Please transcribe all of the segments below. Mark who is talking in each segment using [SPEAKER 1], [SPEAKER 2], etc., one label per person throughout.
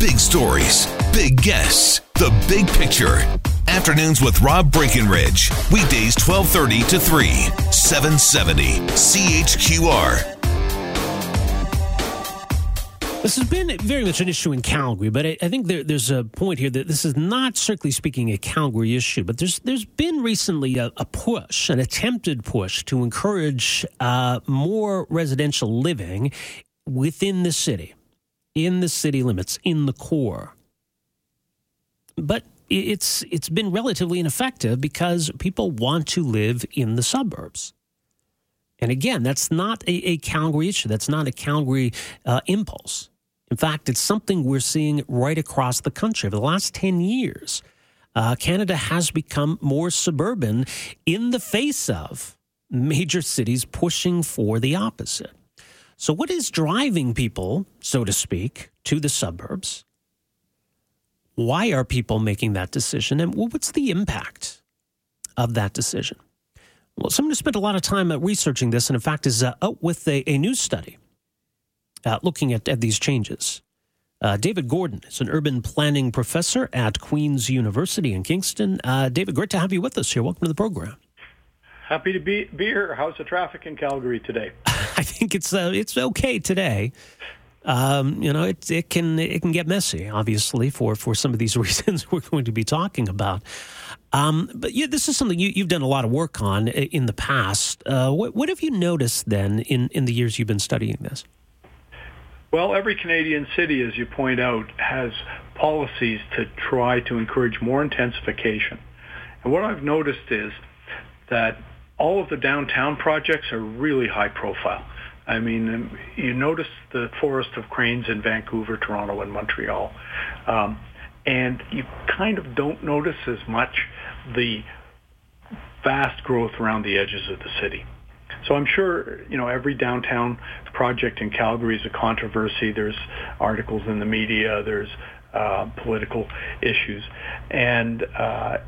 [SPEAKER 1] Big stories, big guests, the big picture. Afternoons with Rob Breckenridge. Weekdays 1230 to 3, 770 CHQR.
[SPEAKER 2] This has been very much an issue in Calgary, but I, I think there, there's a point here that this is not strictly speaking a Calgary issue, but there's there's been recently a, a push, an attempted push to encourage uh, more residential living within the city, in the city limits, in the core. But it's it's been relatively ineffective because people want to live in the suburbs. And again, that's not a, a Calgary issue. That's not a Calgary uh, impulse. In fact, it's something we're seeing right across the country. Over the last 10 years, uh, Canada has become more suburban in the face of major cities pushing for the opposite. So, what is driving people, so to speak, to the suburbs? Why are people making that decision? And what's the impact of that decision? Well, someone who spent a lot of time researching this and, in fact, is uh, out with a, a new study uh, looking at, at these changes. Uh, David Gordon is an urban planning professor at Queen's University in Kingston. Uh, David, great to have you with us here. Welcome to the program.
[SPEAKER 3] Happy to be, be here. How's the traffic in Calgary today?
[SPEAKER 2] I think it's uh, it's okay today. Um, you know, it it can it can get messy, obviously, for for some of these reasons we're going to be talking about. Um, but yeah, this is something you, have done a lot of work on in the past. Uh, what, what have you noticed then in in the years you've been studying this?
[SPEAKER 3] Well, every Canadian city, as you point out, has policies to try to encourage more intensification. And what I've noticed is that all of the downtown projects are really high profile. I mean, um, you notice the Forest of Cranes in Vancouver, Toronto, and Montreal. Um, and you kind of don't notice as much the vast growth around the edges of the city. So I'm sure, you know, every downtown project in Calgary is a controversy. There's articles in the media. There's uh, political issues. And uh,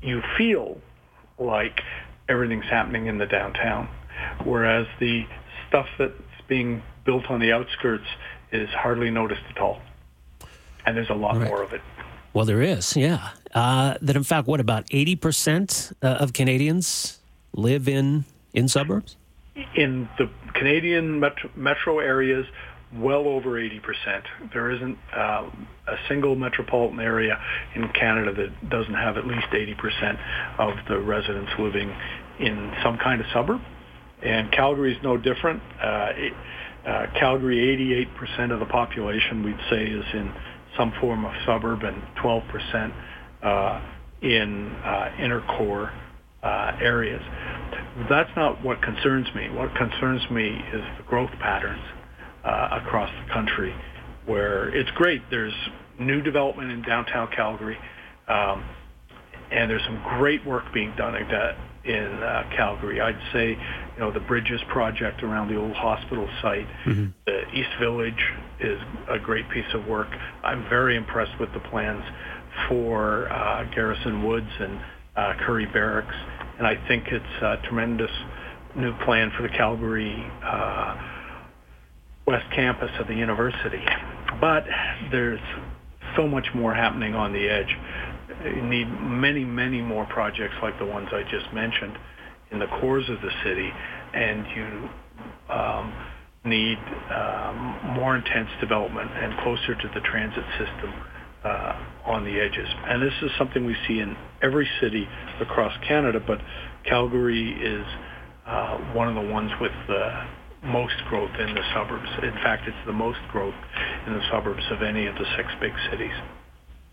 [SPEAKER 3] you feel like everything's happening in the downtown, whereas the stuff that's being built on the outskirts is hardly noticed at all. And there's a lot right. more of it.
[SPEAKER 2] Well, there is, yeah. Uh, that in fact, what about 80% uh, of Canadians live in in suburbs?
[SPEAKER 3] In the Canadian metro, metro areas, well over 80%. There isn't uh, a single metropolitan area in Canada that doesn't have at least 80% of the residents living in some kind of suburb. And Calgary is no different. Uh, uh, Calgary, 88% of the population, we'd say, is in some form of suburb and 12% uh, in uh, inner core uh, areas. That's not what concerns me. What concerns me is the growth patterns uh, across the country, where it's great. There's new development in downtown Calgary, um, and there's some great work being done in uh, Calgary. I'd say, you know, the Bridges project around the old hospital site, mm-hmm. the East Village is a great piece of work. I'm very impressed with the plans for uh, Garrison Woods and uh, Currie Barracks, and I think it's a tremendous new plan for the Calgary uh, West Campus of the university. But there's so much more happening on the edge. Need many, many more projects like the ones I just mentioned in the cores of the city, and you um, need um, more intense development and closer to the transit system uh, on the edges. And this is something we see in every city across Canada, but Calgary is uh, one of the ones with the most growth in the suburbs. In fact, it's the most growth in the suburbs of any of the six big cities.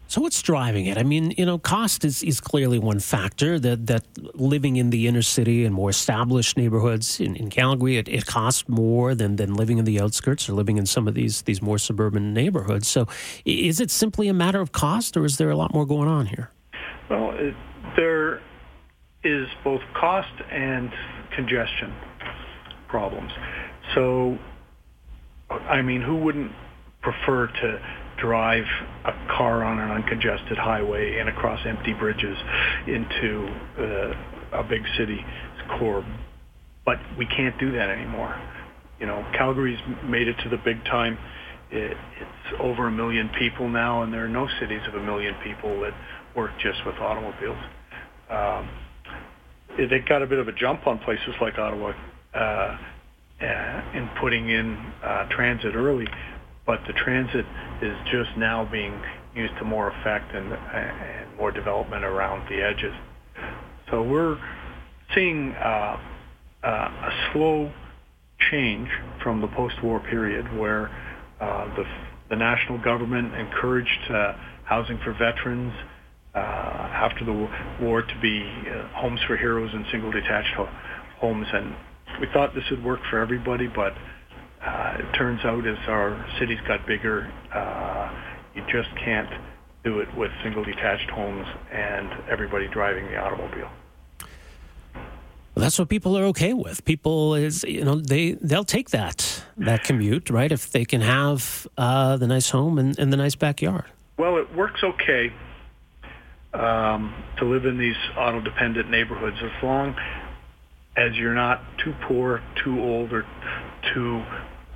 [SPEAKER 2] So what's driving it? I mean, you know, cost is, is clearly one factor. That that living in the inner city and more established neighborhoods in, in Calgary, it, it costs more than, than living in the outskirts or living in some of these these more suburban neighborhoods. So is it simply a matter of cost, or is there a lot more going on here?
[SPEAKER 3] Well, it, there is both cost and congestion problems. So, I mean, who wouldn't prefer to drive a car on an uncongested highway and across empty bridges into uh, a big city's core. But we can't do that anymore. You know, Calgary's made it to the big time. It, it's over a million people now, and there are no cities of a million people that work just with automobiles. Um, it, it got a bit of a jump on places like Ottawa uh, in putting in uh, transit early, but the transit is just now being used to more effect and, and more development around the edges. So we're seeing uh, uh, a slow change from the post-war period where uh, the, the national government encouraged uh, housing for veterans uh, after the war to be uh, homes for heroes and single detached ho- homes. And we thought this would work for everybody, but it turns out as our cities got bigger, uh, you just can't do it with single detached homes and everybody driving the automobile.
[SPEAKER 2] Well, that's what people are okay with. People is you know they they'll take that that commute right if they can have uh, the nice home and, and the nice backyard.
[SPEAKER 3] Well, it works okay um, to live in these auto-dependent neighborhoods as long as you're not too poor, too old, or too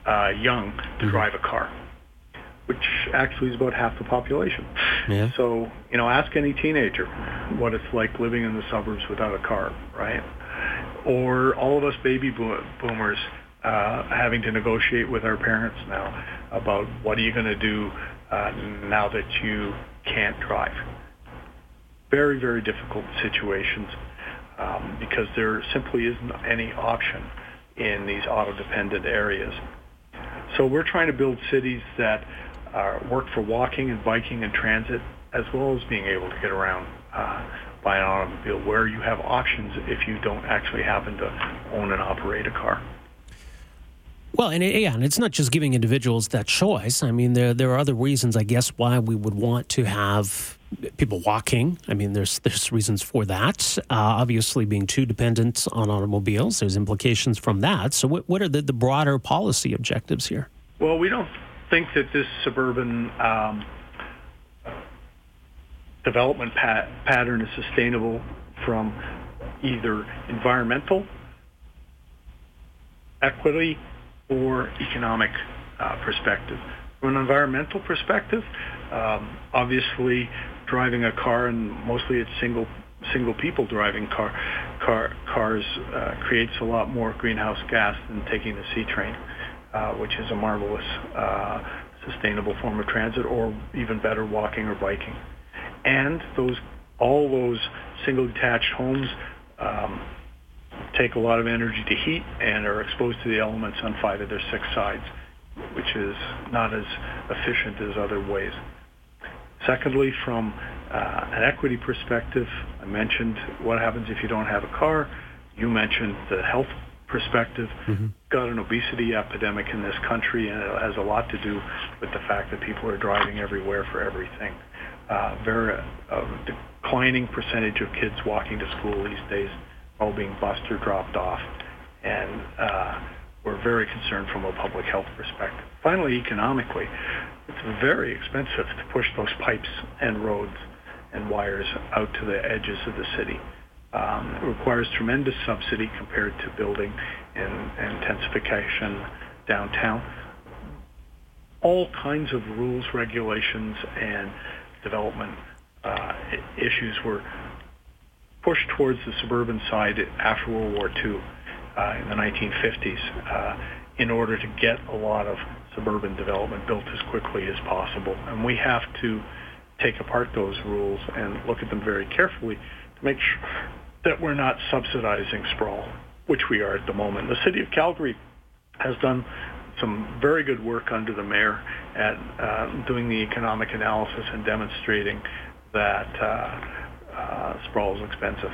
[SPEAKER 3] uh, young to mm-hmm. drive a car, which actually is about half the population. Yeah. So, you know, ask any teenager what it's like living in the suburbs without a car, right? Or all of us baby boomers uh, having to negotiate with our parents now about what are you going to do uh, now that you can't drive. Very, very difficult situations um, because there simply isn't any option in these auto-dependent areas. So we're trying to build cities that uh, work for walking and biking and transit, as well as being able to get around uh, by an automobile, where you have options if you don't actually happen to own and operate a car.
[SPEAKER 2] Well, and yeah, and it's not just giving individuals that choice. I mean, there there are other reasons, I guess, why we would want to have people walking. I mean, there's there's reasons for that. Uh, obviously, being too dependent on automobiles, there's implications from that. So, what what are the, the broader policy objectives here?
[SPEAKER 3] Well, we don't think that this suburban um, development pat- pattern is sustainable from either environmental equity or economic uh, perspective. From an environmental perspective, um, obviously driving a car and mostly it's single single people driving car, car cars uh, creates a lot more greenhouse gas than taking the C train, uh, which is a marvelous uh, sustainable form of transit, or even better, walking or biking. And those all those single detached homes um, take a lot of energy to heat and are exposed to the elements on five of their six sides, which is not as efficient as other ways. Secondly, from uh, an equity perspective, I mentioned what happens if you don't have a car. You mentioned the health perspective. Mm-hmm. Got an obesity epidemic in this country, and it has a lot to do with the fact that people are driving everywhere for everything. Uh, very uh, declining percentage of kids walking to school these days all being bused or dropped off. And uh, we're very concerned from a public health perspective. Finally, economically, it's very expensive to push those pipes and roads and wires out to the edges of the city. Um, it requires tremendous subsidy compared to building and, intensification downtown. All kinds of rules, regulations, and development uh, issues were pushed towards the suburban side after World War II uh, in the 1950s uh, in order to get a lot of suburban development built as quickly as possible. And we have to take apart those rules and look at them very carefully to make sure that we're not subsidizing sprawl, which we are at the moment. The city of Calgary has done some very good work under the mayor at uh, doing the economic analysis and demonstrating that uh, uh, sprawl is expensive.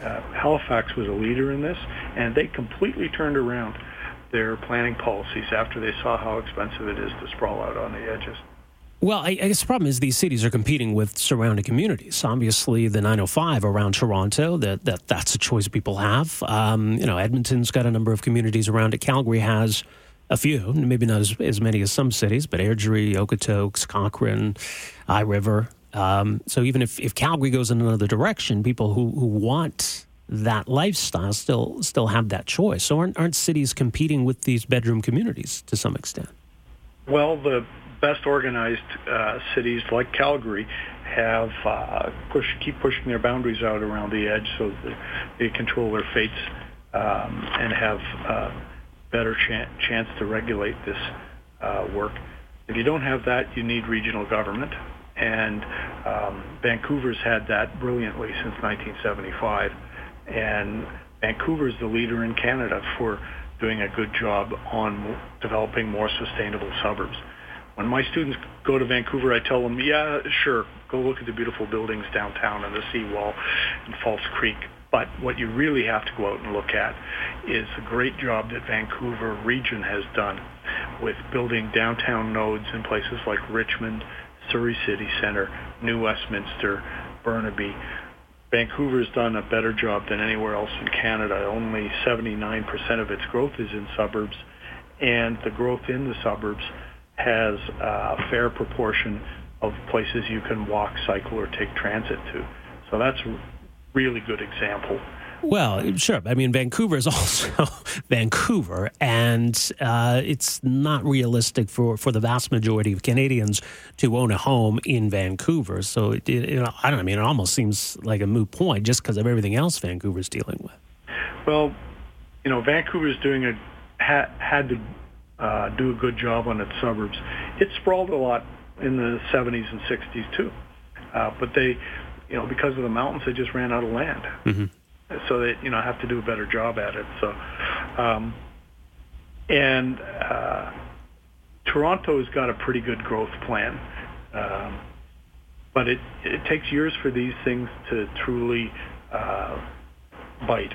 [SPEAKER 3] Uh, Halifax was a leader in this, and they completely turned around their planning policies after they saw how expensive it is to sprawl out on the edges.
[SPEAKER 2] Well, I, I, guess the problem is these cities are competing with surrounding communities. Obviously, the 905 around Toronto, that, that that's a choice people have. Um, you know, Edmonton's got a number of communities around it. Calgary has a few, maybe not as, as many as some cities, but Airdrie, Okotoks, Cochrane, High River. Um, so even if, if Calgary goes in another direction, people who, who want that lifestyle still still have that choice. So aren't, aren't cities competing with these bedroom communities to some extent?
[SPEAKER 3] Well, the best organized uh, cities like Calgary have uh, push keep pushing their boundaries out around the edge so they control their fates um, and have uh, better ch- chance to regulate this uh, work. If you don't have that, you need regional government, and um, Vancouver's had that brilliantly since 1975, and Vancouver is the leader in Canada for doing a good job on developing more sustainable suburbs. When my students go to Vancouver, I tell them, yeah, sure, go look at the beautiful buildings downtown and the seawall and False Creek. But what you really have to go out and look at is the great job that Vancouver region has done with building downtown nodes in places like Richmond, Surrey City Centre, New Westminster, Burnaby. Vancouver's done a better job than anywhere else in Canada. Only 79% of its growth is in suburbs, and the growth in the suburbs has a fair proportion of places you can walk, cycle, or take transit to. So that's a really good example.
[SPEAKER 2] Well, sure. I mean, Vancouver is also Vancouver, and uh, it's not realistic for, for the vast majority of Canadians to own a home in Vancouver. So, it, it, you know, I don't know. I mean, it almost seems like a moot point just because of everything else Vancouver's dealing with.
[SPEAKER 3] Well, you know, Vancouver's doing a ha, had to uh, do a good job on its suburbs. It sprawled a lot in the 70s and 60s too, uh, but they, you know, because of the mountains, they just ran out of land. Mm-hmm. So they, you know, have to do a better job at it. So, um, and uh, Toronto's got a pretty good growth plan, um, but it it takes years for these things to truly uh, bite.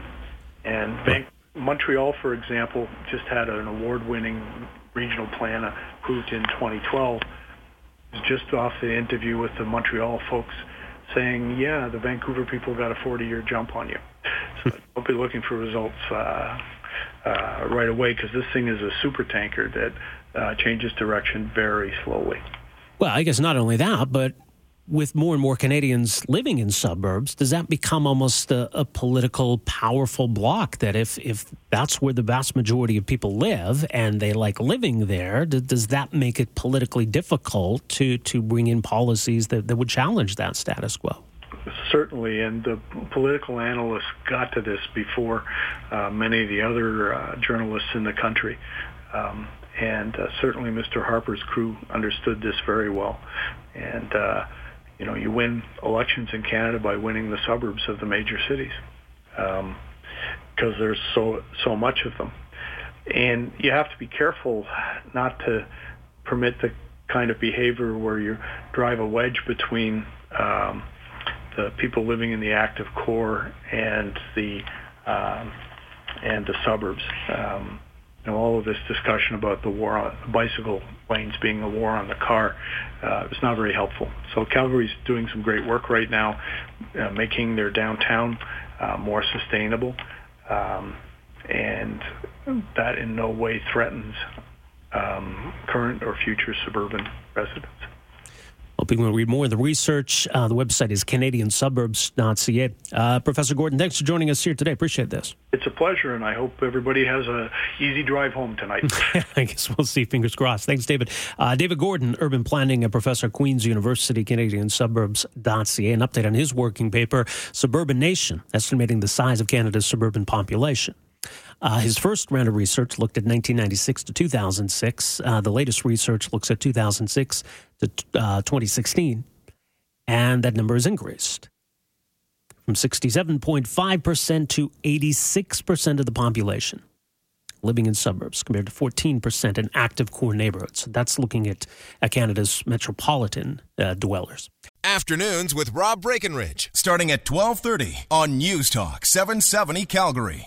[SPEAKER 3] And Montreal, for example, just had an award-winning regional plan approved in 2012. Just off the interview with the Montreal folks saying, yeah, the Vancouver people got a 40-year jump on you. Be looking for results uh, uh, right away because this thing is a super tanker that uh, changes direction very slowly.
[SPEAKER 2] Well, I guess not only that, but with more and more Canadians living in suburbs, does that become almost a, a, political powerful block that if, if that's where the vast majority of people live and they like living there, does that make it politically difficult to, to bring in policies that, that would challenge that status quo?
[SPEAKER 3] Certainly, and the political analysts got to this before uh, many of the other uh, journalists in the country. Um, and uh, certainly Mr. Harper's crew understood this very well. And uh, you know, you win elections in Canada by winning the suburbs of the major cities because um, there's so so much of them, and you have to be careful not to permit the kind of behavior where you drive a wedge between um, the people living in the active core and the um, and the suburbs. Um, you all of this discussion about the war on bicycle lanes being a war on the car uh, is not very helpful. So Calgary's doing some great work right now, uh, making their downtown uh, more sustainable, um, and that in no way threatens um, current or future suburban residents.
[SPEAKER 2] Want to read more of the research. Uh, the website is canadiansuburbs.ca. Uh, Professor Gordon, thanks for joining us here today. Appreciate this.
[SPEAKER 3] It's a pleasure, and I hope everybody has a easy drive home tonight.
[SPEAKER 2] I guess we'll see. Fingers crossed. Thanks, David. Uh, David Gordon, urban planning and professor at Queen's University, canadiansuburbs.ca. An update on his working paper, Suburban Nation, estimating the size of Canada's suburban population. Uh, his first round of research looked at 1996 to 2006. Uh, the latest research looks at 2006 to uh, 2016, and that number has increased from 67.5% to 86% of the population living in suburbs compared to 14% in active core neighborhoods. So that's looking at, at Canada's metropolitan uh, dwellers.
[SPEAKER 4] Afternoons with Rob Breckenridge, starting at 1230 on News Talk 770 Calgary.